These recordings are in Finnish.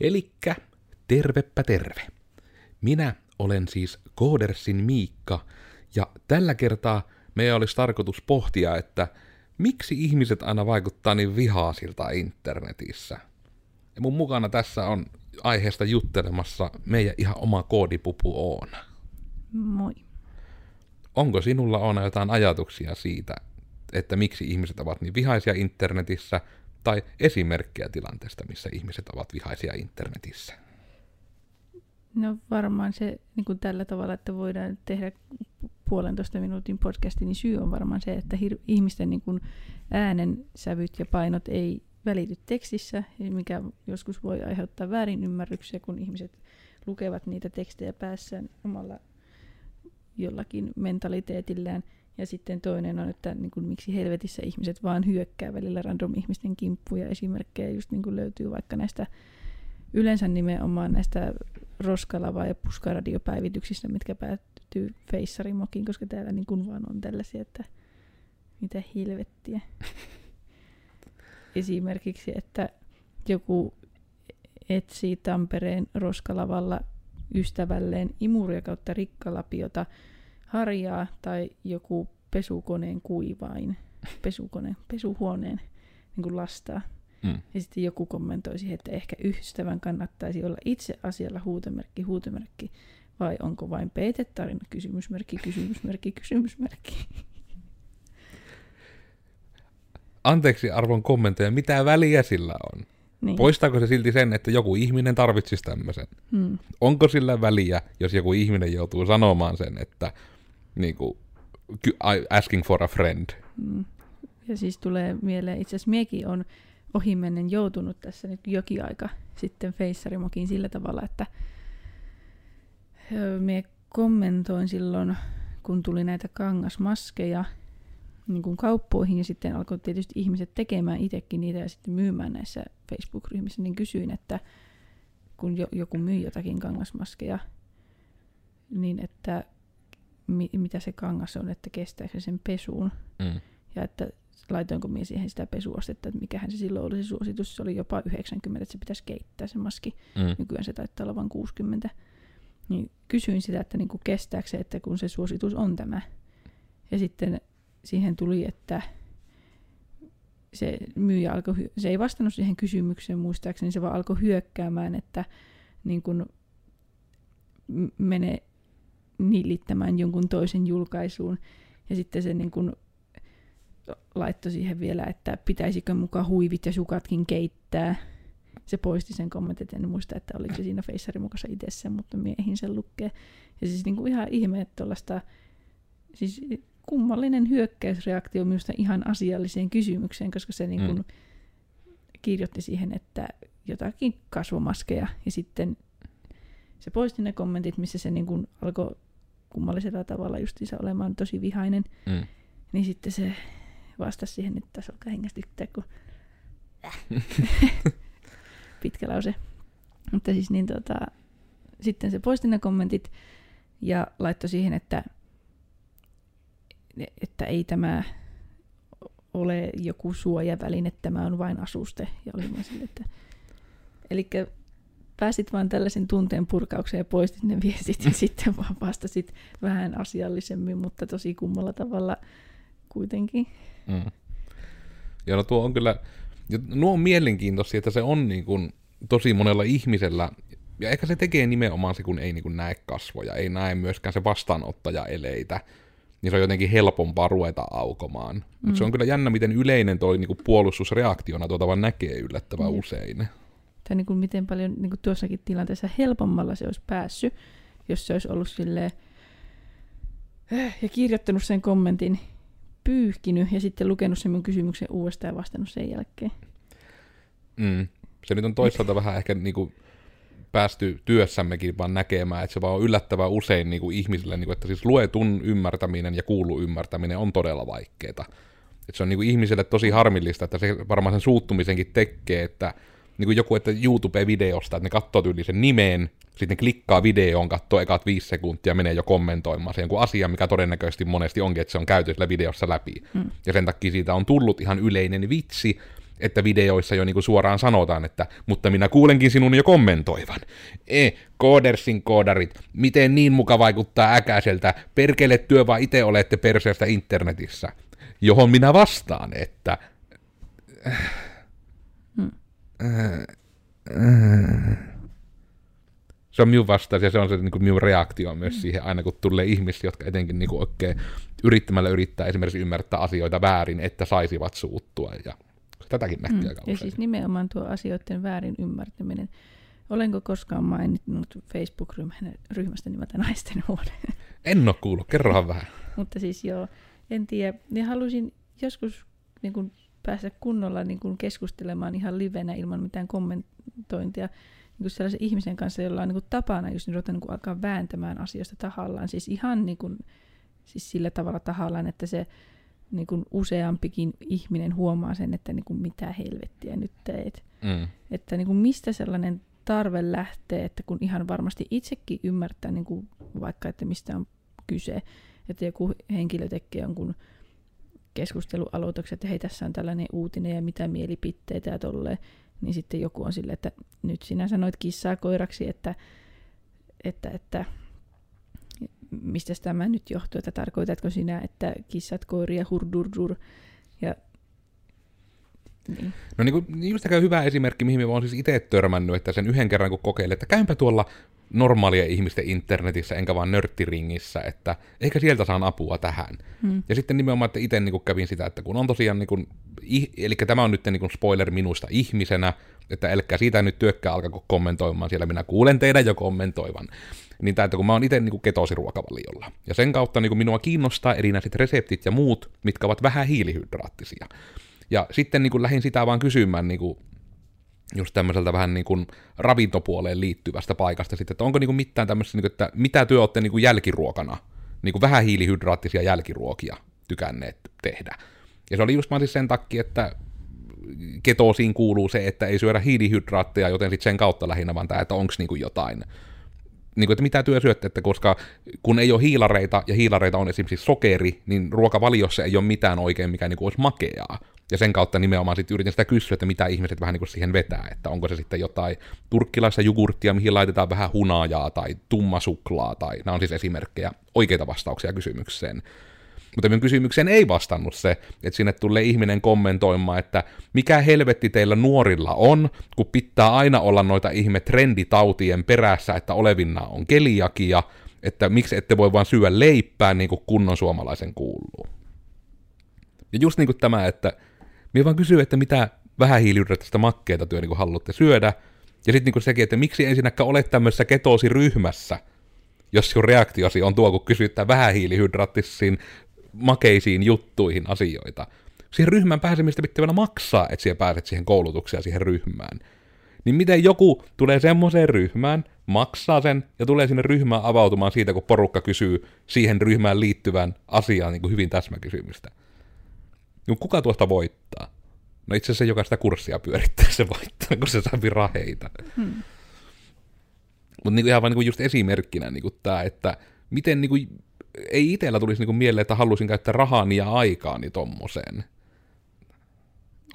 Elikkä tervepä terve. Minä olen siis Koodersin Miikka, ja tällä kertaa meidän olisi tarkoitus pohtia, että miksi ihmiset aina vaikuttaa niin vihaasilta internetissä. Ja mun mukana tässä on aiheesta juttelemassa meidän ihan oma koodipupu Oona. Moi. Onko sinulla Oona jotain ajatuksia siitä, että miksi ihmiset ovat niin vihaisia internetissä, tai esimerkkejä tilanteesta, missä ihmiset ovat vihaisia internetissä? No varmaan se niin kuin tällä tavalla, että voidaan tehdä puolentoista minuutin podcasti, niin syy on varmaan se, että hir- ihmisten niin kuin äänen sävyt ja painot ei välity tekstissä, mikä joskus voi aiheuttaa väärinymmärryksiä, kun ihmiset lukevat niitä tekstejä päässään omalla jollakin mentaliteetillään. Ja sitten toinen on, että niin kuin, miksi helvetissä ihmiset vaan hyökkää välillä random ihmisten kimppuja. Esimerkkejä just niin kuin löytyy vaikka näistä yleensä nimenomaan näistä roskalava- ja puskaradiopäivityksistä, mitkä päättyy feissarimokiin, koska täällä niin kuin vaan on tällaisia, että mitä helvettiä. Esimerkiksi, että joku etsii Tampereen roskalavalla ystävälleen imuria kautta rikkalapiota harjaa tai joku pesukoneen kuivain, pesukone, pesuhuoneen niin kuin lastaa. Mm. Ja sitten joku kommentoi siihen, että ehkä ystävän kannattaisi olla itse asialla huutomerkki, huutomerkki, vai onko vain peitetarina, kysymysmerkki, kysymysmerkki, kysymysmerkki. Anteeksi arvon kommentteja, mitä väliä sillä on? Niin. Poistaako se silti sen, että joku ihminen tarvitsisi tämmöisen? Hmm. Onko sillä väliä, jos joku ihminen joutuu sanomaan sen, että niin kuin, asking for a friend? Hmm. Ja siis tulee mieleen, itse asiassa miekin on ohimennen joutunut tässä nyt jokin aika sitten Feissarimokin sillä tavalla, että me kommentoin silloin, kun tuli näitä kangasmaskeja niin kuin kauppoihin ja sitten alkoi tietysti ihmiset tekemään itsekin niitä ja sitten myymään näissä Facebook-ryhmissä, niin kysyin, että kun joku myy jotakin kangasmaskeja, niin että mi- mitä se kangas on, että kestääkö se sen pesuun. Mm. Ja että laitoinko minä siihen sitä pesuostetta, että mikähän se silloin oli se suositus. Se oli jopa 90, että se pitäisi keittää se maski. Mm. Nykyään se taittaa olla vain 60. Niin kysyin sitä, että niin kuin kestääkö se, että kun se suositus on tämä. Ja sitten siihen tuli, että se myyjä alkoi, se ei vastannut siihen kysymykseen muistaakseni, se vaan alkoi hyökkäämään, että niin kuin menee nillittämään jonkun toisen julkaisuun. Ja sitten se niin kuin laittoi siihen vielä, että pitäisikö mukaan huivit ja sukatkin keittää. Se poisti sen kommentin, en muista, että oliko se siinä Feissarin mukassa itsessä, mutta miehin sen lukee. Ja siis niin kuin ihan ihme, että tuollaista, siis kummallinen hyökkäysreaktio minusta ihan asialliseen kysymykseen, koska se niin kuin mm. kirjoitti siihen, että jotakin kasvomaskeja ja sitten se poisti ne kommentit, missä se niin kuin alkoi kummallisella tavalla justiinsa olemaan tosi vihainen. Mm. Niin sitten se vastasi siihen, että tässä alkaa hengästyttää, kun pitkä lause. Mutta siis niin tota, sitten se poisti ne kommentit ja laittoi siihen, että, että ei tämä ole joku suojaväline, tämä on vain asuste. Ja oli mä sille, että... Eli pääsit vaan tällaisen tunteen purkaukseen ja poistit ne viestit ja sitten vaan vastasit vähän asiallisemmin, mutta tosi kummalla tavalla kuitenkin. Mm. Ja no tuo on kyllä, nuo on mielenkiintoisia, että se on niin kuin tosi monella ihmisellä, ja ehkä se tekee nimenomaan se, kun ei niin kuin näe kasvoja, ei näe myöskään se vastaanottaja eleitä, niin se on jotenkin helpompaa ruveta aukomaan. Mm. Mutta se on kyllä jännä, miten yleinen toi niin kuin puolustusreaktiona tuota vaan näkee yllättävän mm. usein. Tai niin kuin miten paljon niin kuin tuossakin tilanteessa helpommalla se olisi päässyt, jos se olisi ollut silleen, äh, ja kirjoittanut sen kommentin pyyhkinyt ja sitten lukenut sen mun kysymyksen uudestaan ja vastannut sen jälkeen. Mm. Se nyt on toisaalta vähän ehkä niinku päästy työssämmekin vaan näkemään, että se vaan on yllättävän usein niinku ihmisille, niinku, että siis luetun ymmärtäminen ja kuulu ymmärtäminen on todella vaikeaa. Et se on niinku ihmiselle tosi harmillista, että se varmaan sen suuttumisenkin tekee, että niin kuin joku, että YouTube-videosta, että ne katsoo tyyli sen nimeen, sitten ne klikkaa videoon, katsoo ekat viisi sekuntia, menee jo kommentoimaan sen jonkun asian, mikä todennäköisesti monesti onkin, että se on käyty sillä videossa läpi. Mm. Ja sen takia siitä on tullut ihan yleinen vitsi, että videoissa jo niinku suoraan sanotaan, että mutta minä kuulenkin sinun jo kommentoivan. E, koodersin koodarit, miten niin muka vaikuttaa äkäiseltä, perkele työ vaan itse olette perseestä internetissä. Johon minä vastaan, että... Hmm. Se on minun vastaus ja se on se niin kuin minun reaktio myös siihen, aina kun tulee ihmisiä, jotka etenkin niin kuin oikein yrittämällä yrittää esimerkiksi ymmärtää asioita väärin, että saisivat suuttua. Ja tätäkin näkyy Mm. aika Ja siis nimenomaan tuo asioiden väärin ymmärtäminen. Olenko koskaan maininnut Facebook-ryhmästä nimeltä Naisten huone? En ole kuullut, kerrohan vähän. Mutta siis joo, en tiedä. Ja halusin joskus niin kuin, päästä kunnolla niin kuin, keskustelemaan ihan livenä ilman mitään kommentointia niin kuin sellaisen ihmisen kanssa, jolla on niin kuin, tapana just ruveta niin kuin, alkaa vääntämään asioista tahallaan. Siis ihan niin kuin, siis sillä tavalla tahallaan, että se niin kuin, useampikin ihminen huomaa sen, että niin kuin, mitä helvettiä nyt teet. Mm. Että niin kuin mistä sellainen tarve lähtee, että kun ihan varmasti itsekin ymmärtää niin kuin vaikka, että mistä on kyse, että joku henkilö tekee jonkun keskustelualoituksen, että hei tässä on tällainen uutinen ja mitä mielipiteitä ja tolleen, niin sitten joku on silleen, että nyt sinä sanoit kissaa koiraksi, että, että, että mistä tämä nyt johtuu, että tarkoitatko sinä, että kissat koiria hurdurdur ja niin. No niin kuin, just hyvä esimerkki, mihin mä oon siis itse törmännyt, että sen yhden kerran kun kokeilin, että käympä tuolla normaalia ihmisten internetissä, enkä vaan nörttiringissä, että ehkä sieltä saan apua tähän. Hmm. Ja sitten nimenomaan, että itse niin kävin sitä, että kun on tosiaan, niin kuin, eli tämä on nyt niin kuin spoiler minusta ihmisenä, että älkää siitä nyt työkkää alkako kommentoimaan, siellä minä kuulen teidän jo kommentoivan. Niin tämä, että kun mä oon itse niin ketosiruokavaliolla, ja sen kautta niin kuin minua kiinnostaa erinäiset reseptit ja muut, mitkä ovat vähän hiilihydraattisia. Ja sitten niin kuin lähdin sitä vaan kysymään niin kuin just tämmöiseltä vähän niin kuin ravintopuoleen liittyvästä paikasta sitten, että onko niin kuin mitään tämmöistä, niin kuin, että mitä työ olette niin kuin jälkiruokana, niin kuin vähän hiilihydraattisia jälkiruokia tykänneet tehdä. Ja se oli just vaan siis sen takia, että ketosiin kuuluu se, että ei syödä hiilihydraatteja, joten sitten sen kautta lähinnä vaan tämä, että onko niin kuin jotain niin kuin, että mitä työ syötte, että koska kun ei ole hiilareita, ja hiilareita on esimerkiksi sokeri, niin ruokavaliossa ei ole mitään oikein, mikä niin kuin olisi makeaa. Ja sen kautta nimenomaan sitten yritin sitä kysyä, että mitä ihmiset vähän niin kuin siihen vetää, että onko se sitten jotain turkkilaista jogurttia, mihin laitetaan vähän hunajaa tai tumma suklaa, tai nämä on siis esimerkkejä oikeita vastauksia kysymykseen. Mutta minun kysymykseen ei vastannut se, että sinne tulee ihminen kommentoimaan, että mikä helvetti teillä nuorilla on, kun pitää aina olla noita ihme trenditautien perässä, että olevinna on keliakia, että miksi ette voi vaan syödä leipää niin kuin kunnon suomalaisen kuuluu. Ja just niin kuin tämä, että minä vaan kysyin, että mitä vähähiilihydraattista makkeita työ niin haluatte syödä, ja sitten niin sekin, että miksi ensinnäkään olet tämmöisessä ketoosiryhmässä, jos sinun reaktiosi on tuo, kun kysyttää vähähiilihydraattisiin makeisiin juttuihin asioita. Siihen ryhmään pääsemistä pitää vielä maksaa, että siellä pääset siihen koulutukseen siihen ryhmään. Niin miten joku tulee semmoiseen ryhmään, maksaa sen ja tulee sinne ryhmään avautumaan siitä, kun porukka kysyy siihen ryhmään liittyvän asiaan niin kuin hyvin täsmäkysymystä. Niin kuka tuosta voittaa? No itse asiassa joka sitä kurssia pyörittää se voittaa, kun se saa raheita. Hmm. Mutta niinku ihan vaan niinku just esimerkkinä niinku tämä, että miten niinku, ei itsellä tulisi niinku mieleen, että haluaisin käyttää rahaani ja aikaani tommoseen.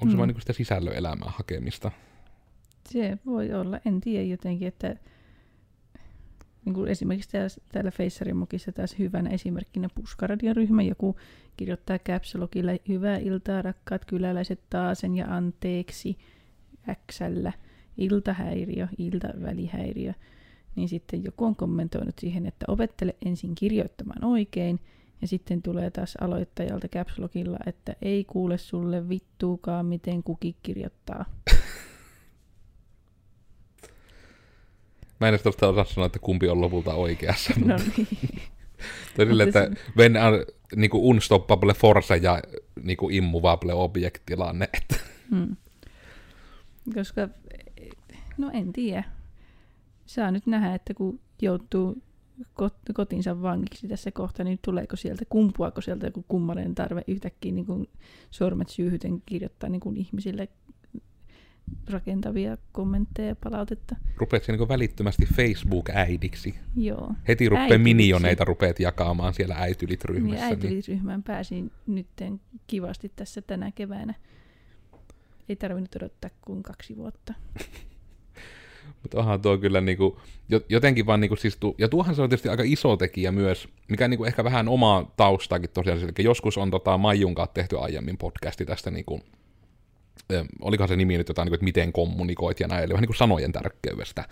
Onko se Mm. vaan niinku sitä sisällöelämää hakemista? Se voi olla, en tiedä jotenkin, että niin kuin esimerkiksi täällä, täällä Feissarin mokissa taas hyvänä esimerkkinä puskaradiaryhmä, joku kirjoittaa caps lockilla hyvää iltaa rakkaat kyläläiset taasen ja anteeksi Xllä, iltahäiriö, iltavälihäiriö, niin sitten joku on kommentoinut siihen, että opettele ensin kirjoittamaan oikein, ja sitten tulee taas aloittajalta caps lockilla, että ei kuule sulle vittuukaan, miten kuki kirjoittaa. Mä en edes osaa sanoa, että kumpi on lopulta oikeassa. No niin. silleen, mutta että when un, niinku unstoppable force ja niinku immovable object tilanne. Että Hmm. Koska, no en tiedä. Saa nyt nähdä, että kun joutuu kot- kotinsa vangiksi tässä kohtaa, niin tuleeko sieltä, kumpuako sieltä joku kummallinen tarve yhtäkkiä niin kuin sormet syyhyten kirjoittaa niin kuin ihmisille rakentavia kommentteja ja palautetta. rupeat niinku välittömästi Facebook-äidiksi. Joo. Heti rupeaa minioneita rupeat jakamaan siellä äitylit-ryhmässä. Niin äitiysryhmään pääsin nytten kivasti tässä tänä keväänä. ei tarvinnut odottaa kuin kaksi vuotta. Mutta onhan tuo kyllä niinku, jotenkin vaan niinku siis, tu, ja tuohan se on tietysti aika iso tekijä myös, mikä niinku ehkä vähän omaa taustaakin tosiaan, eli joskus on tota Maijun kanssa tehty aiemmin podcasti tästä niinku, olikohan se nimi nyt jotain, niinku, että miten kommunikoit ja näin, eli vähän niin kuin sanojen tärkeydestä.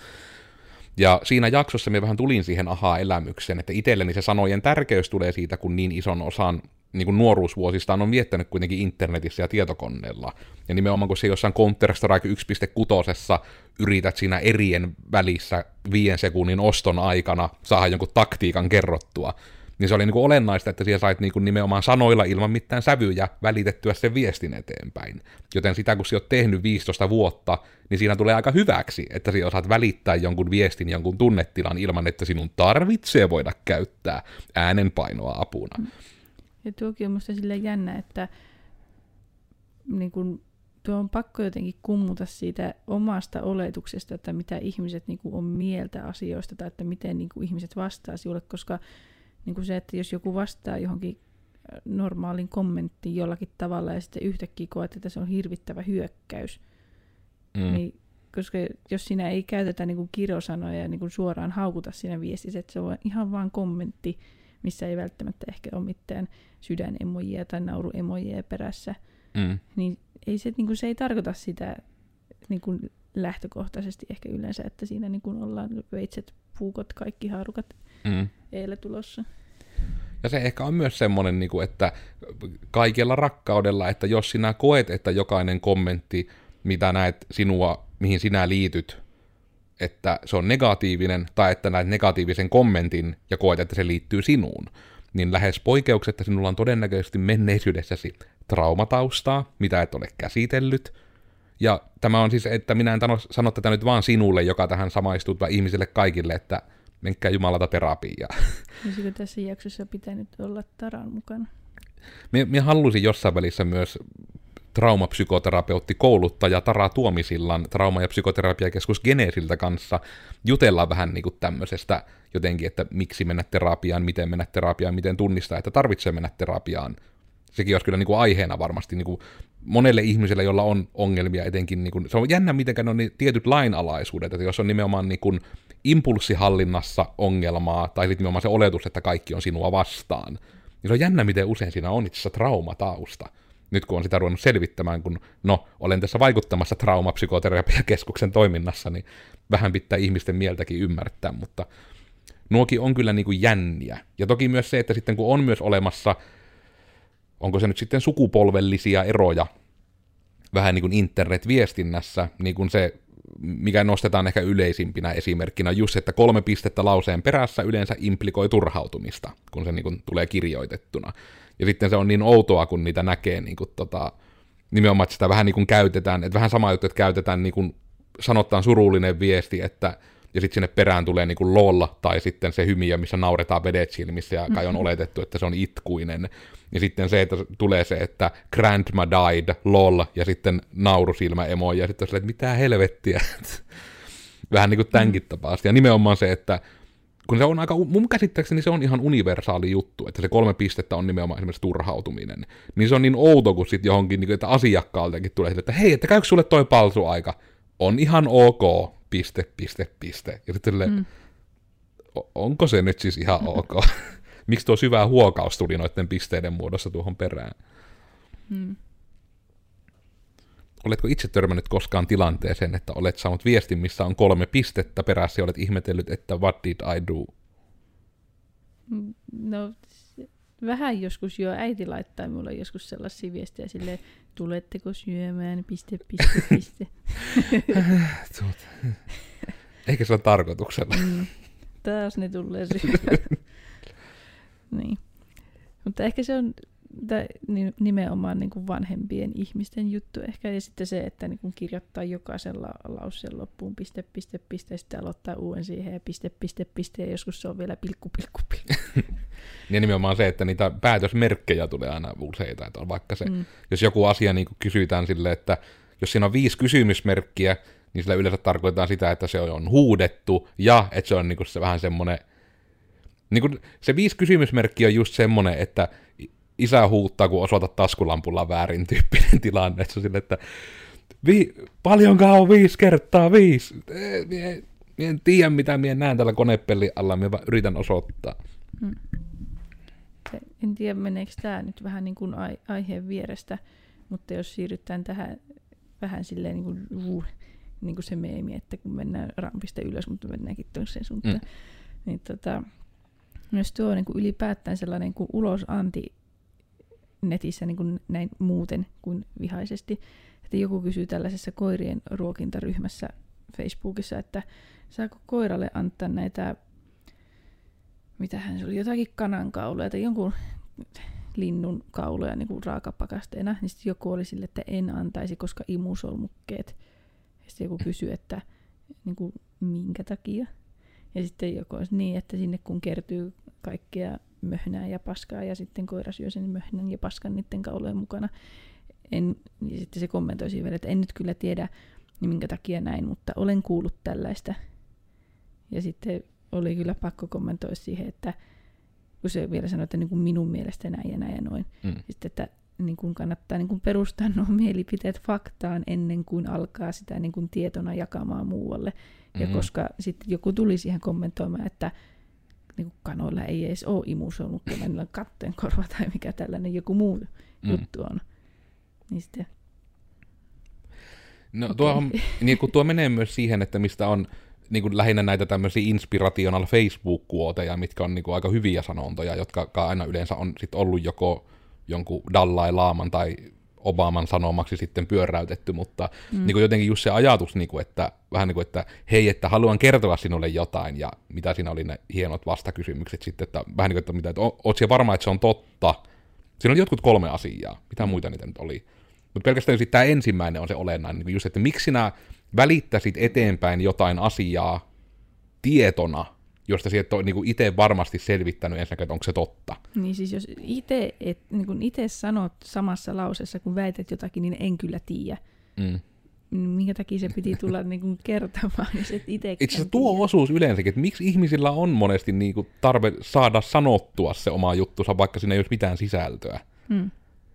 Ja siinä jaksossa me vähän tulin siihen aha-elämykseen, että itselleni se sanojen tärkeys tulee siitä, kun niin ison osan niin kuin nuoruusvuosistaan on viettänyt kuitenkin internetissä ja tietokoneella. Ja nimenomaan kun se jossain Counter-Strike 1.6 yrität siinä erien välissä viien sekunnin oston aikana saada jonkun taktiikan kerrottua, niin se oli niin kuin olennaista, että siellä sait niin kuin nimenomaan sanoilla ilman mitään sävyjä välitettyä sen viestin eteenpäin. Joten sitä kun sä oot tehnyt 15 vuotta, niin siinä tulee aika hyväksi, että sä osaat välittää jonkun viestin, jonkun tunnetilan ilman, että sinun tarvitsee voida käyttää äänenpainoa apuna. Ja tuokin on musta sille jännä, että niin kun, tuo on pakko jotenkin kummuta siitä omasta oletuksesta, että mitä ihmiset niin on mieltä asioista tai että miten niin ihmiset vastaa sinulle, koska niin kuin se, että jos joku vastaa johonkin äh, normaalin kommenttiin jollakin tavalla ja sitten yhtäkkiä koet, että se on hirvittävä hyökkäys, mm. niin koska jos siinä ei käytetä niin kuin kirosanoja ja niin kuin suoraan haukuta siinä viestissä, että se on ihan vain kommentti, missä ei välttämättä ehkä ole mitään sydänemojia tai nauruemojia perässä, mm. niin ei se, niin kuin, se ei tarkoita sitä niin kuin lähtökohtaisesti ehkä yleensä, että siinä niin kuin ollaan veitset, puukot, kaikki haarukat mm. Eilen tulossa. Ja se ehkä on myös semmoinen, niin kuin, että kaikella rakkaudella, että jos sinä koet, että jokainen kommentti, mitä näet sinua, mihin sinä liityt, että se on negatiivinen, tai että näet negatiivisen kommentin ja koet, että se liittyy sinuun, niin lähes poikkeuksetta sinulla on todennäköisesti menneisyydessäsi traumataustaa, mitä et ole käsitellyt. Ja tämä on siis, että minä en sano tätä nyt vaan sinulle, joka tähän samaistuu, vaan ihmisille kaikille, että menkää jumalata terapiaa. Olisiko tässä jaksossa pitänyt olla Taran mukana? Minä halusin jossain välissä myös traumapsykoterapeutti kouluttaja Tara Tuomisillan trauma- ja psykoterapiakeskus Geneesiltä kanssa jutella vähän niin kuin tämmöisestä jotenkin, että miksi mennä terapiaan, miten mennä terapiaan, miten tunnistaa, että tarvitsee mennä terapiaan. Sekin olisi kyllä niin kuin aiheena varmasti niin kuin monelle ihmiselle, jolla on ongelmia etenkin. Niin kuin, se on jännä, miten on niin tietyt lainalaisuudet, että jos on nimenomaan niin kuin impulssihallinnassa ongelmaa, tai sitten nimenomaan se oletus, että kaikki on sinua vastaan, niin se on jännä, miten usein siinä on itse asiassa traumatausta nyt kun on sitä ruvennut selvittämään, kun no, olen tässä vaikuttamassa traumapsykoterapiakeskuksen toiminnassa, niin vähän pitää ihmisten mieltäkin ymmärtää, mutta nuokin on kyllä niin kuin jänniä. Ja toki myös se, että sitten kun on myös olemassa, onko se nyt sitten sukupolvellisia eroja vähän niin kuin internetviestinnässä, niin kuin se, mikä nostetaan ehkä yleisimpinä esimerkkinä, just että kolme pistettä lauseen perässä yleensä implikoi turhautumista, kun se niin kuin tulee kirjoitettuna. Ja sitten se on niin outoa, kun niitä näkee niin kuin, tota, nimenomaan, että sitä vähän niin kuin käytetään, että vähän sama juttu, että käytetään niin kuin, sanotaan surullinen viesti, että ja sitten sinne perään tulee niin kuin lolla, tai sitten se hymiö, missä nauretaan vedet silmissä, ja kai on mm-hmm. oletettu, että se on itkuinen. Ja sitten se, että tulee se, että grandma died, lol, ja sitten naurusilmä emo, ja sitten se, että mitä helvettiä. Vähän niin kuin tämänkin tapaista. Ja nimenomaan se, että kun se on aika, mun käsittääkseni se on ihan universaali juttu, että se kolme pistettä on nimenomaan esimerkiksi turhautuminen. Niin se on niin outo, kun sitten johonkin, niin kuin, että asiakkaaltakin tulee että hei, että käykö sulle toi palsuaika? On ihan ok, piste, piste, piste. Ja sitten mm. onko se nyt siis ihan ok? Miksi tuo syvä huokaus tuli noiden pisteiden muodossa tuohon perään? Mm. Oletko itse törmännyt koskaan tilanteeseen, että olet saanut viestin, missä on kolme pistettä perässä ja olet ihmetellyt, että what did I do? No, vähän joskus jo äiti laittaa mulle joskus sellaisia viestejä silleen, tuletteko syömään, piste, piste, piste. Eikä se ole tarkoituksella. Mm. Taas ne tulee syömään. niin. Mutta ehkä se on nimenomaan niin kuin vanhempien ihmisten juttu ehkä. Ja sitten se, että niin kuin kirjoittaa jokaisella lauseen loppuun piste, piste, piste, ja sitten aloittaa uuden siihen ja piste, piste, piste, ja joskus se on vielä pilkku, pilkku, pilkku. ja nimenomaan se, että niitä päätösmerkkejä tulee aina useita. Että on vaikka se, mm. jos joku asia niin kuin kysytään sille, että jos siinä on viisi kysymysmerkkiä, niin sillä yleensä tarkoitetaan sitä, että se on huudettu, ja että se on niin kuin se vähän semmoinen, niin kuin se viisi kysymysmerkkiä on just semmoinen, että isä huuttaa, kun osoitat taskulampulla väärin tyyppinen tilanne. Se on sille, että Vi, paljonkaan on viisi kertaa viisi? Mie, en tiedä, mitä mie näen tällä konepellin alla, mie vaan yritän osoittaa. Se- En tiedä, meneekö tämä nyt vähän niin kuin ai- aiheen vierestä, mutta jos siirrytään tähän vähän silleen niin kuin, uh, niin kuin se meemi, että kun mennään rampista ylös, mutta mennäänkin toiseen suuntaan, Mm. niin tota, myös tuo niin kuin ylipäätään sellainen kuin ulosanti netissä niin kuin näin muuten kuin vihaisesti, että joku kysyy tällaisessa koirien ruokintaryhmässä Facebookissa, että saako koiralle antaa näitä mitähän se oli, jotakin kanankauloja tai jonkun linnun kauloja niin kuin raakapakasteena, niin sitten joku oli sille, että en antaisi, koska imusolmukkeet. Ja sitten joku kysyi, että niin kuin, minkä takia. Ja sitten joku olisi niin, että sinne kun kertyy kaikkea möhnää ja paskaa ja sitten koira syö sen möhnän ja paskan niiden kaulojen mukana. En, ja sitten se kommentoi siihen vielä, että en nyt kyllä tiedä, niin minkä takia näin, mutta olen kuullut tällaista. Ja sitten oli kyllä pakko kommentoida siihen, että kun se vielä sanoi, että niin kuin minun mielestä näin ja näin ja noin. Mm. Sitten, että niin kuin kannattaa niin kuin perustaa nuo mielipiteet faktaan ennen kuin alkaa sitä niin kuin tietona jakamaan muualle. Ja Mhm. koska sitten joku tuli siihen kommentoimaan, että niin kuin kanoilla ei edes ole imusolmukkeja, niillä on katteen korva tai mikä tällainen joku muu Mm. juttu on. Niin sitten, No tuo, on, niin kun tuo menee myös siihen, että mistä on niin kuin lähinnä näitä tämmöisiä inspirational Facebook-kuoteja, mitkä on niin kuin aika hyviä sanontoja, jotka aina yleensä on sit ollut joko jonkun Dalai Laaman tai Obaman sanomaksi sitten pyöräytetty, mutta mm. niin kuin jotenkin just se ajatus, niin kuin, että vähän niin kuin, että hei, että haluan kertoa sinulle jotain, ja mitä siinä oli ne hienot vastakysymykset sitten, että vähän niin kuin, että, mitä, että oot siellä varma, että se on totta. Siinä oli jotkut kolme asiaa, mitä muita niitä nyt oli. Mutta pelkästään sitten tämä ensimmäinen on se olennainen, niin kuin just, että miksi sinä välittäisit eteenpäin jotain asiaa tietona, josta sinä et ole niin itse varmasti selvittänyt ensinnäkin, että onko se totta. niin siis jos itse niin ite sanot samassa lauseessa, kun väität jotakin, niin en kyllä tiedä. Mm. Niin Minkä takia se piti tulla niin kuin kertomaan, jos et itse Itse asiassa tuo osuus yleensäkin, että miksi ihmisillä on monesti niin kuin tarve saada sanottua se oma juttusa, vaikka siinä ei olisi mitään sisältöä. Hmm.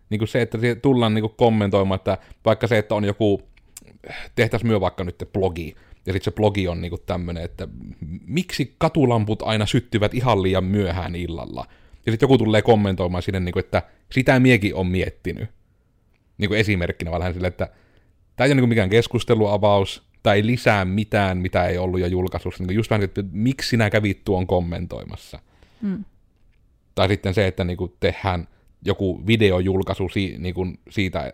Niin kuin se, että tullaan niin kuin kommentoimaan, että vaikka se, että on joku, tehtäisiin myö vaikka nyt blogi, ja sitten se blogi on niin kuin tämmöinen, että miksi katulamput aina syttyvät ihan liian myöhään illalla. Ja sitten joku tulee kommentoimaan sinne, niin kuin, että sitä miekin on miettinyt. Niin kuin esimerkkinä vaan sille, että tämä ei ole niin kuin mikään keskusteluavaus, tai ei lisää mitään, mitä ei ollut jo julkaisussa. Niin kuin just vähän, että miksi sinä kävit tuon kommentoimassa. Hmm. Tai sitten se, että niin kuin tehdään joku videojulkaisu si, niin kuin siitä,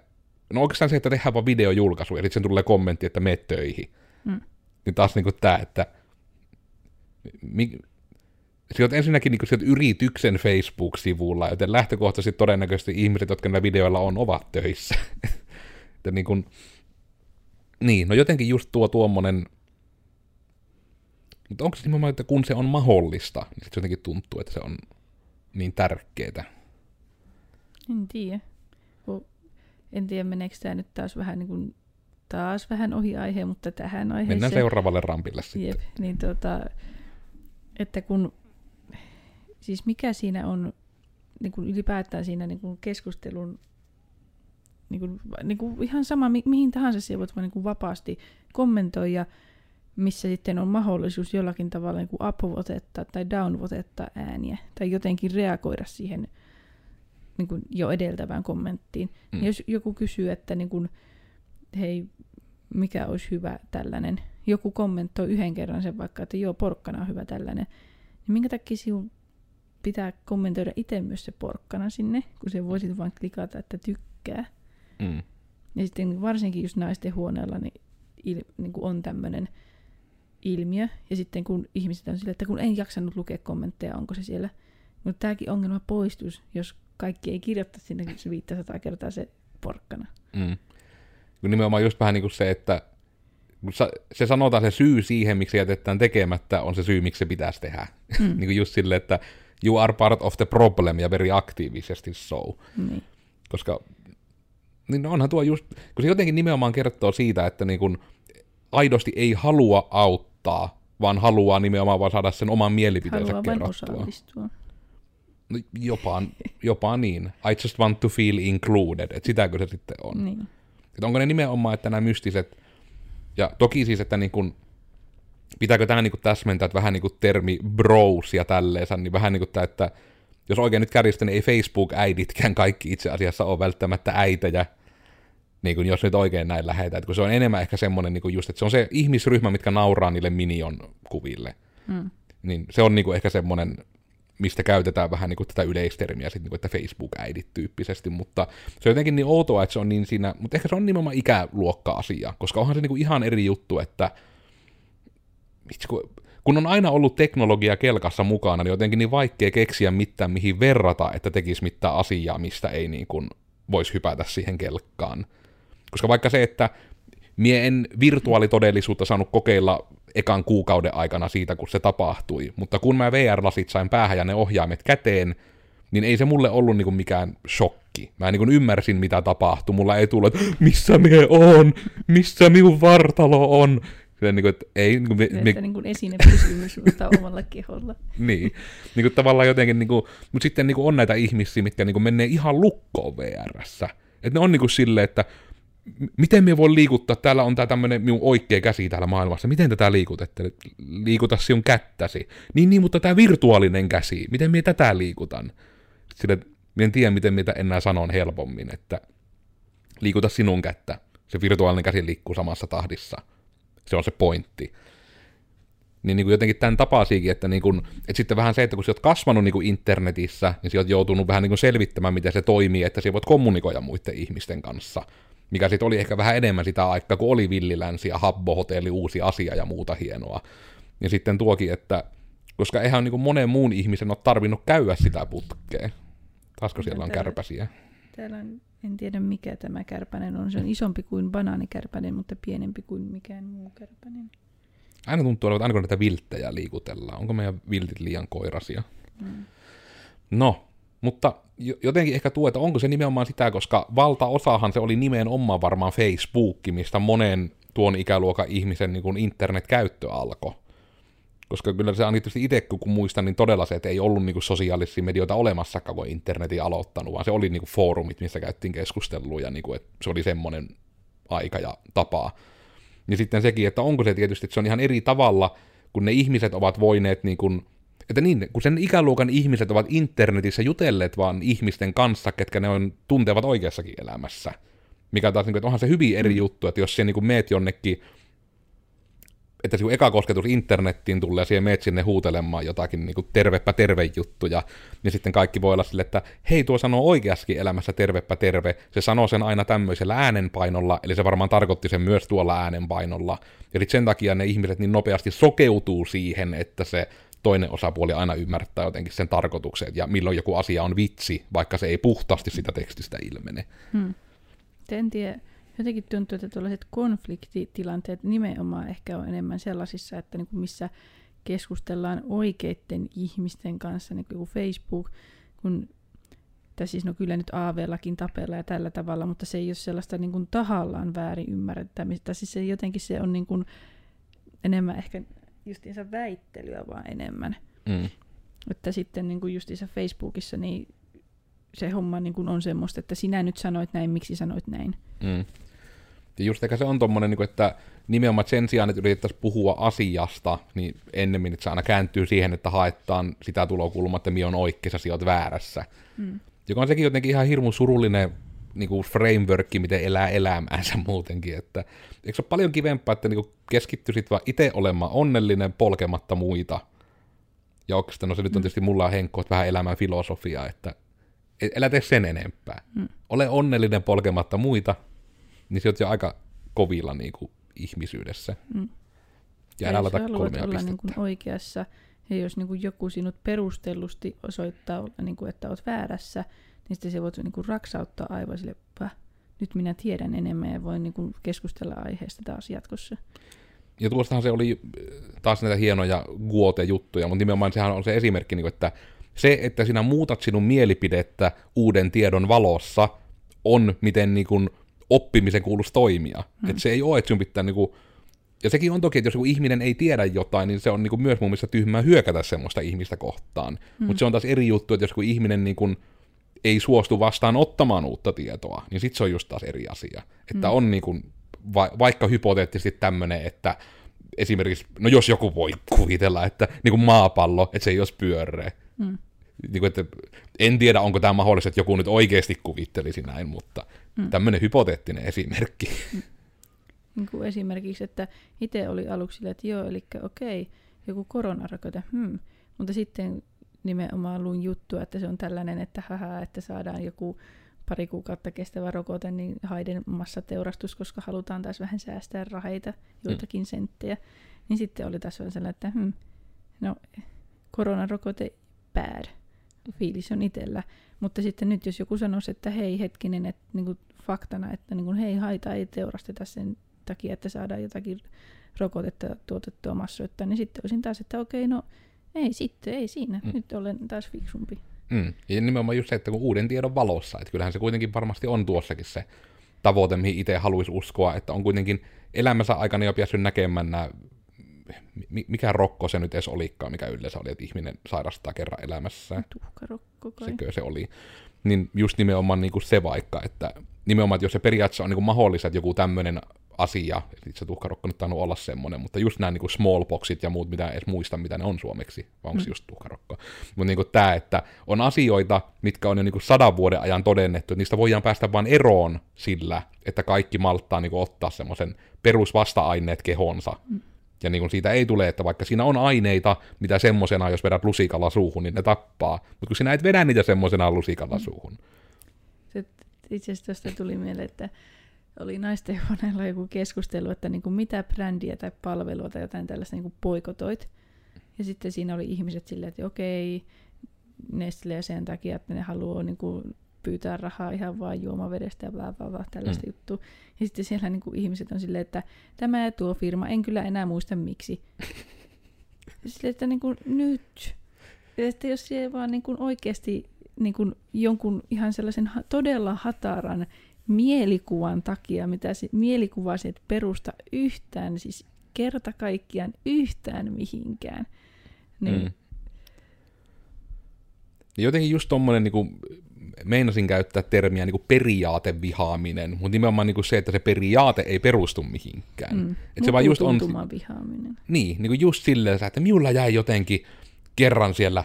no oikeastaan se, että tehdään vaan videojulkaisu, ja sitten sen tulee kommentti, että mene töihin. Mm. Niin taas niin kuin tämä, että mi, Sieltä ensinnäkin niin sieltä yrityksen Facebook-sivulla, joten lähtökohtaisesti todennäköisesti ihmiset, jotka näillä videoilla on, ovat töissä. että niin, kuin, niin, no jotenkin just tuo tuommoinen, mutta onko se nimenomaan, että kun se on mahdollista, niin sit se jotenkin tuntuu, että se on niin tärkeää. En tiedä. En tiedä, meneekö tämä nyt taas vähän niin kuin, taas vähän ohi aiheen, mutta tähän aiheeseen. Mennään seuraavalle rampille sitten. Jep, niin tota, että kun, siis mikä siinä on niin kuin ylipäätään siinä niin kuin keskustelun, niin kuin, niin kuin ihan sama, mi- mihin tahansa siellä voit vaan niin kuin vapaasti kommentoida, missä sitten on mahdollisuus jollakin tavalla niin kuin upvotettaa tai downvotettaa ääniä, tai jotenkin reagoida siihen niin kuin jo edeltävään kommenttiin. Mm. Mm. Jos joku kysyy, että niin kuin, hei, mikä olisi hyvä tällainen, joku kommentoi yhden kerran sen vaikka, että joo, porkkana on hyvä tällainen, niin minkä takia sinun pitää kommentoida itse myös se porkkana sinne, kun se voisit vain klikata, että tykkää. Mm. Ja sitten varsinkin just naisten huoneella niin, il, niin kuin on tämmöinen ilmiö. Ja sitten kun ihmiset on sille, että kun en jaksanut lukea kommentteja, onko se siellä. Mutta tämäkin ongelma poistus, jos kaikki ei kirjoita sinne se 500 kertaa se porkkana. Mm. Kun nimenomaan just vähän niin kuin se, että se sanotaan se syy siihen, miksi jätetään tekemättä, on se syy, miksi se pitäisi tehdä. Mm. niin kuin just silleen, että you are part of the problem ja very aktiivisesti so. Niin. Koska niin no onhan tuo just, kun se jotenkin nimenomaan kertoo siitä, että niin kun aidosti ei halua auttaa, vaan haluaa nimenomaan vaan saada sen oman mielipiteensä Haluaa kerrottua. No, jopa, jopa niin. I just want to feel included, että sitäkö se sitten on. Niin. Että onko ne nimenomaan, että nämä mystiset, ja toki siis, että niin kuin, pitääkö tämä niin kuin täsmentää, että vähän niin kuin termi bros ja tälleensä, niin vähän niin kuin tämä, että jos oikein nyt kärjistä, niin ei Facebook-äiditkään kaikki itse asiassa ole välttämättä äitejä, niin kuin jos nyt oikein näin lähetään, että kun se on enemmän ehkä semmoinen niin kuin just, että se on se ihmisryhmä, mitkä nauraa niille minion kuville. Mm. Niin se on niin kuin ehkä semmoinen, mistä käytetään vähän niin kuin tätä yleistermiä, sit, niin kuin, että Facebook-äidit tyyppisesti, mutta se on jotenkin niin outoa, että se on niin siinä, mutta ehkä se on nimenomaan ikäluokka-asia, koska onhan se niin kuin ihan eri juttu, että kun on aina ollut teknologia kelkassa mukana, niin jotenkin niin vaikea keksiä mitään, mihin verrata, että tekisi mitään asiaa, mistä ei niin kuin voisi hypätä siihen kelkkaan. Koska vaikka se, että mie en virtuaalitodellisuutta saanut kokeilla ekan kuukauden aikana siitä, kun se tapahtui, mutta kun mä VR-lasit sain päähän ja ne ohjaimet käteen, niin ei se mulle ollut niinku mikään shokki. Mä niinku ymmärsin, mitä tapahtui. Mulla ei tullut, että missä mie on, missä minun vartalo on. Niin kuin, että ei, niin kuin, me, me, niin kuin esinepysymys, mutta omalla keholla. niin, niin kuin tavallaan jotenkin, niin kuin, mutta sitten niin kuin on näitä ihmisiä, mitkä niin kuin menee ihan lukkoon VRssä. Että ne on niin kuin silleen, että miten me voi liikuttaa, täällä on tämä tämmöinen minun oikea käsi täällä maailmassa, miten tätä liikutette, liikuta sinun kättäsi. Niin, niin, mutta tämä virtuaalinen käsi, miten minä tätä liikutan? Sille, minä en tiedä, miten mitä enää sanon helpommin, että liikuta sinun kättä. Se virtuaalinen käsi liikkuu samassa tahdissa. Se on se pointti. Niin, niin kuin jotenkin tämän tapasikin, että, niin kuin, että sitten vähän se, että kun sä oot kasvanut niin kuin internetissä, niin sä oot joutunut vähän niin kuin selvittämään, miten se toimii, että sä voit kommunikoida muiden ihmisten kanssa mikä sitten oli ehkä vähän enemmän sitä aikaa, kun oli Villilänsi ja Habbo-hotelli, uusi asia ja muuta hienoa. Ja sitten tuokin, että koska eihän niin monen muun ihmisen ole tarvinnut käydä sitä putkea. Taasko siellä on täällä, kärpäsiä? Täällä on, en tiedä mikä tämä kärpänen on. Se on isompi kuin banaanikärpänen, mutta pienempi kuin mikään muu kärpänen. Aina tuntuu olevan, aina kun näitä vilttejä liikutellaan. Onko meidän viltit liian koirasia? Mm. No, mutta jotenkin ehkä tuo, että onko se nimenomaan sitä, koska valtaosahan se oli nimenomaan varmaan Facebook, mistä monen tuon ikäluokan ihmisen niin kuin internetkäyttö alkoi. Koska kyllä se on tietysti itse, kun muistan, niin todella se, että ei ollut niin kuin sosiaalisia medioita olemassakaan, kun internetin aloittanut, vaan se oli niin kuin foorumit, missä käyttiin keskustelua, ja niin kuin, että se oli semmoinen aika ja tapa. Ja sitten sekin, että onko se tietysti, että se on ihan eri tavalla, kun ne ihmiset ovat voineet niin kuin että niin, kun sen ikäluokan ihmiset ovat internetissä jutelleet vaan ihmisten kanssa, ketkä ne on, tuntevat oikeassakin elämässä. Mikä taas, niin kuin, että onhan se hyvin eri mm. juttu, että jos se niin kuin meet jonnekin, että se eka kosketus internettiin tulee ja siihen meet sinne huutelemaan jotakin niin kuin tervepä terve juttuja, niin sitten kaikki voi olla sille, että hei tuo sanoo oikeassakin elämässä tervepä terve, se sanoo sen aina tämmöisellä äänenpainolla, eli se varmaan tarkoitti sen myös tuolla äänenpainolla. Eli sen takia ne ihmiset niin nopeasti sokeutuu siihen, että se toinen osapuoli aina ymmärtää jotenkin sen tarkoituksen, ja milloin joku asia on vitsi, vaikka se ei puhtaasti sitä tekstistä ilmene. Hmm. En tiedä. Jotenkin tuntuu, että tällaiset konfliktitilanteet nimenomaan ehkä on enemmän sellaisissa, että niin kuin missä keskustellaan oikeiden ihmisten kanssa, niin kuin Facebook, kun tai siis no kyllä nyt AV-lakin tapella ja tällä tavalla, mutta se ei ole sellaista niin kuin tahallaan väärin ymmärrettämistä. Siis se jotenkin se on niin kuin enemmän ehkä justiinsa väittelyä vaan enemmän. Mm. Että sitten niin kuin justiinsa Facebookissa niin se homma niin kuin on semmoista, että sinä nyt sanoit näin, miksi sanoit näin. Mm. Ja just ehkä se on tommonen, niin kuin, että nimenomaan sen sijaan, että yritettäisiin puhua asiasta, niin ennemmin, että se aina kääntyy siihen, että haetaan sitä tulokulmaa, että minä on oikeassa, sinä väärässä. Mm. Joka on sekin jotenkin ihan hirmu surullinen niin kuin frameworkki, miten elää elämäänsä muutenkin. Että, eikö se ole paljon kivempaa, että niin keskittyisit vaan itse olemaan onnellinen polkematta muita. Ja oikeastaan, no se nyt on mm. tietysti mulla on henkko, vähän elämän filosofia, että älä tee sen enempää. Mm. Ole onnellinen polkematta muita, niin se on jo aika kovilla niin kuin, ihmisyydessä. Mm. Ja älä laita kolmea olla niin oikeassa, ja jos niin kuin joku sinut perustellusti osoittaa, niin kuin, että olet väärässä, niin sitten se voit niin kuin raksauttaa aivan sille, nyt minä tiedän enemmän ja voin niin kuin keskustella aiheesta taas jatkossa. Ja tuostahan se oli taas näitä hienoja guote-juttuja, mutta nimenomaan sehän on se esimerkki, niin että se, että sinä muutat sinun mielipidettä uuden tiedon valossa, on miten niin kuin, oppimisen kuuluisi toimia. Hmm. Että se ei ole, että sinun pitää niin kuin, ja sekin on toki, että jos joku ihminen ei tiedä jotain, niin se on niin kuin myös mun mielestä tyhmää hyökätä semmoista ihmistä kohtaan. Hmm. Mutta se on taas eri juttu, että jos joku ihminen niin kuin, ei suostu vastaan ottamaan uutta tietoa, niin sitten se on just taas eri asia. Että mm. on niin kuin, va- vaikka hypoteettisesti tämmöinen, että esimerkiksi, no jos joku voi kuvitella, että niin kuin maapallo, että se ei olisi pyöreä. Mm. Niin kuin, että en tiedä, onko tämä mahdollista, että joku nyt oikeasti kuvittelisi näin, mutta mm. tämmöinen hypoteettinen esimerkki. Mm. Niin kuin esimerkiksi, että itse oli aluksi sille, että joo, eli okei, joku koronarokote, hmm. mutta sitten nimenomaan luin juttua, että se on tällainen, että haha, että saadaan joku pari kuukautta kestävä rokote, niin haiden massateurastus, koska halutaan taas vähän säästää raheita, joitakin mm. senttejä. Niin sitten oli taas sellainen, että hmm, no koronarokote bad, fiilis on itsellä. Mutta sitten nyt jos joku sanoisi, että hei hetkinen, että niin kuin faktana, että niin kuin, hei haita ei teurasteta sen takia, että saadaan jotakin rokotetta tuotettua massoittain, niin sitten olisin taas, että okei, no ei sitten, ei siinä. Mm. Nyt olen taas fiksumpi. Mm. Ja nimenomaan just se, että kun uuden tiedon valossa, että kyllähän se kuitenkin varmasti on tuossakin se tavoite, mihin itse haluaisi uskoa, että on kuitenkin elämänsä aikana jo päässyt näkemään nämä, mikä rokko se nyt edes olikaan, mikä yleensä oli, että ihminen sairastaa kerran elämässään. Tuhkarokko kai. Sekö se oli. Niin just nimenomaan niin kuin se vaikka, että nimenomaan, että jos se periaatteessa on niin kuin mahdollista, että joku tämmöinen asia, eli se tuhkarokko nyt tainnut olla semmoinen, mutta just nämä niin smallboxit ja muut, mitä edes muista, mitä ne on suomeksi, vai onko se mm. just tuhkarokko. Mutta niin tämä, että on asioita, mitkä on jo niin sadan vuoden ajan todennettu, että niistä voidaan päästä vain eroon sillä, että kaikki malttaa niin ottaa semmoisen perusvasta-aineet kehonsa. Mm. Ja niin siitä ei tule, että vaikka siinä on aineita, mitä semmosena, jos vedät lusikalla suuhun, niin ne tappaa. Mutta kun sinä et vedä niitä semmosena lusikalla mm. suuhun. Itse asiassa tuosta tuli mieleen, että oli naisten huoneella joku keskustelu, että niin kuin mitä brändiä tai palvelua tai jotain tällaista niin kuin poikotoit. Ja sitten siinä oli ihmiset silleen, että okei, Nestle sen takia, että ne haluaa niin kuin pyytää rahaa ihan vain juomavedestä ja bla bla bla, tällaista mm. juttua. Ja sitten siellä niin kuin ihmiset on silleen, että tämä ja tuo firma, en kyllä enää muista miksi. silleen, että niin kuin nyt, että jos siellä vaan niin kuin oikeasti niin kuin jonkun ihan sellaisen todella hataran mielikuvan takia, mitä se mielikuva se perusta yhtään, siis kerta kaikkiaan yhtään mihinkään. Niin. Mm. Jotenkin just tommonen, niin kuin, meinasin käyttää termiä niin periaatevihaaminen, mutta nimenomaan niin kuin se, että se periaate ei perustu mihinkään. Mm. Että se vaan just on... vihaaminen. Niin, niin kuin just silleen, että minulla jäi jotenkin kerran siellä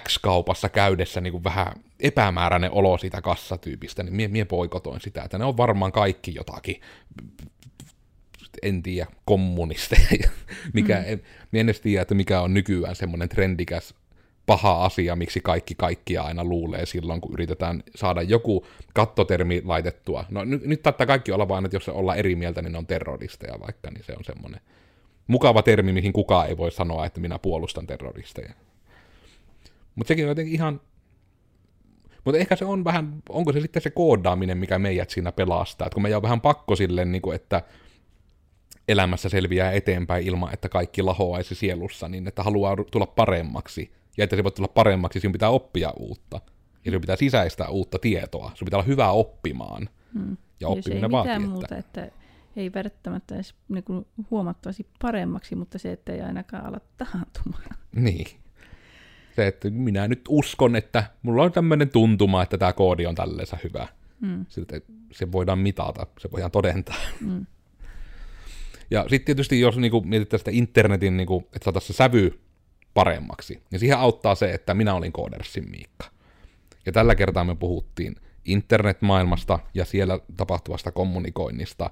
X-kaupassa käydessä niin kuin vähän epämääräinen olo siitä kassatyypistä, niin mie, mie poikotoin sitä, että ne on varmaan kaikki jotakin, en tiedä, kommunisteja. mikä, mm. en, mie en edes tiedä, että mikä on nykyään semmoinen trendikäs paha asia, miksi kaikki kaikkia aina luulee silloin, kun yritetään saada joku kattotermi laitettua. No nyt, nyt taittaa kaikki olla vain, että jos se ollaan eri mieltä, niin ne on terroristeja vaikka, niin se on semmoinen mukava termi, mihin kukaan ei voi sanoa, että minä puolustan terroristeja. Mutta sekin on jotenkin ihan... Mutta ehkä se on vähän, onko se sitten se koodaaminen, mikä meidät siinä pelastaa. Että kun meidän on vähän pakko silleen, niin kuin, että elämässä selviää eteenpäin ilman, että kaikki lahoaisi sielussa, niin että haluaa tulla paremmaksi. Ja että se voi tulla paremmaksi, sinun pitää oppia uutta. Ja sinun pitää sisäistää uutta tietoa. Sinun pitää olla hyvä oppimaan. Hmm. Ja oppiminen vaatii, mitään muuta, että ei välttämättä edes niin huomattavasti paremmaksi, mutta se, että ei ainakaan ala tahantumaan. Niin. Se, että minä nyt uskon, että mulla on tämmöinen tuntuma, että tämä koodi on tälleensa hyvä. Mm. Siltä se voidaan mitata, se voidaan todentaa. Mm. Ja sitten tietysti, jos niinku mietitään sitä internetin, niinku, että saataisiin se sävy paremmaksi, niin siihen auttaa se, että minä olin Codersin Miikka. Ja tällä kertaa me puhuttiin internetmaailmasta ja siellä tapahtuvasta kommunikoinnista.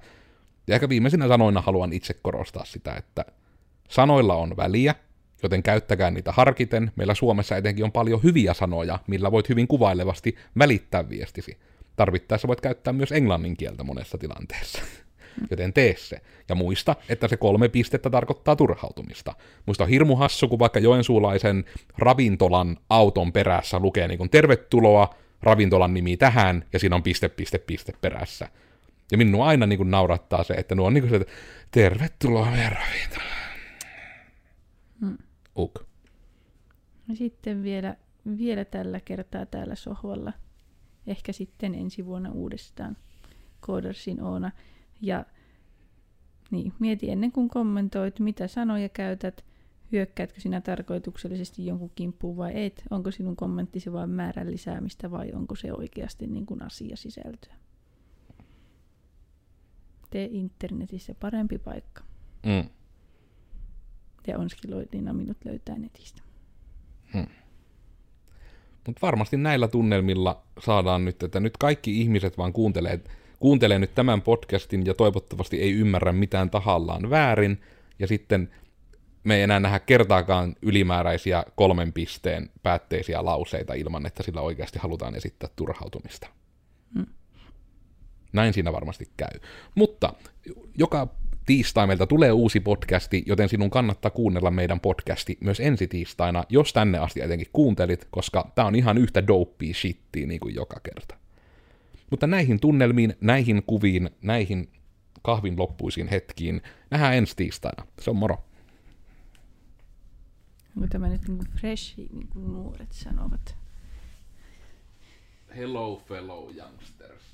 Ja ehkä viimeisinä sanoina haluan itse korostaa sitä, että sanoilla on väliä, joten käyttäkää niitä harkiten. Meillä Suomessa etenkin on paljon hyviä sanoja, millä voit hyvin kuvailevasti välittää viestisi. Tarvittaessa voit käyttää myös englannin kieltä monessa tilanteessa. Joten tee se. Ja muista, että se kolme pistettä tarkoittaa turhautumista. Muista on hirmu hassu, kun vaikka joensuulaisen ravintolan auton perässä lukee niin kuin tervetuloa, ravintolan nimi tähän, ja siinä on piste, piste, piste perässä. Ja minua aina niin kuin naurattaa se, että nuo on niin kuin se, että tervetuloa meidän ravintolaan. Uk. Ja sitten vielä, vielä tällä kertaa täällä sohvalla. Ehkä sitten ensi vuonna uudestaan Codersin Oona. Ja niin, mieti ennen kuin kommentoit, mitä sanoja käytät, hyökkäätkö sinä tarkoituksellisesti jonkun kimppuun vai et? Onko sinun kommenttisi vain määrän lisäämistä vai onko se oikeasti niin kuin asiasisältöä? Tee internetissä parempi paikka. Mm. Ja Onskiloidina minut löytää netistä. Mutta varmasti näillä tunnelmilla saadaan nyt, että nyt kaikki ihmiset vaan kuuntelee, kuuntelee nyt tämän podcastin ja toivottavasti ei ymmärrä mitään tahallaan väärin. Ja sitten me ei enää nähdä kertaakaan ylimääräisiä kolmen pisteen päätteisiä lauseita ilman, että sillä oikeasti halutaan esittää turhautumista. Mm. Näin siinä varmasti käy. Mutta joka tiistai meiltä tulee uusi podcasti, joten sinun kannattaa kuunnella meidän podcasti myös ensi tiistaina, jos tänne asti etenkin kuuntelit, koska tämä on ihan yhtä dopey shittiä niin kuin joka kerta. Mutta näihin tunnelmiin, näihin kuviin, näihin kahvin loppuisiin hetkiin nähdään ensi tiistaina. Se on moro. Onko tämä nyt niin kuin fresh, niin kuin nuoret sanovat? Hello fellow youngsters.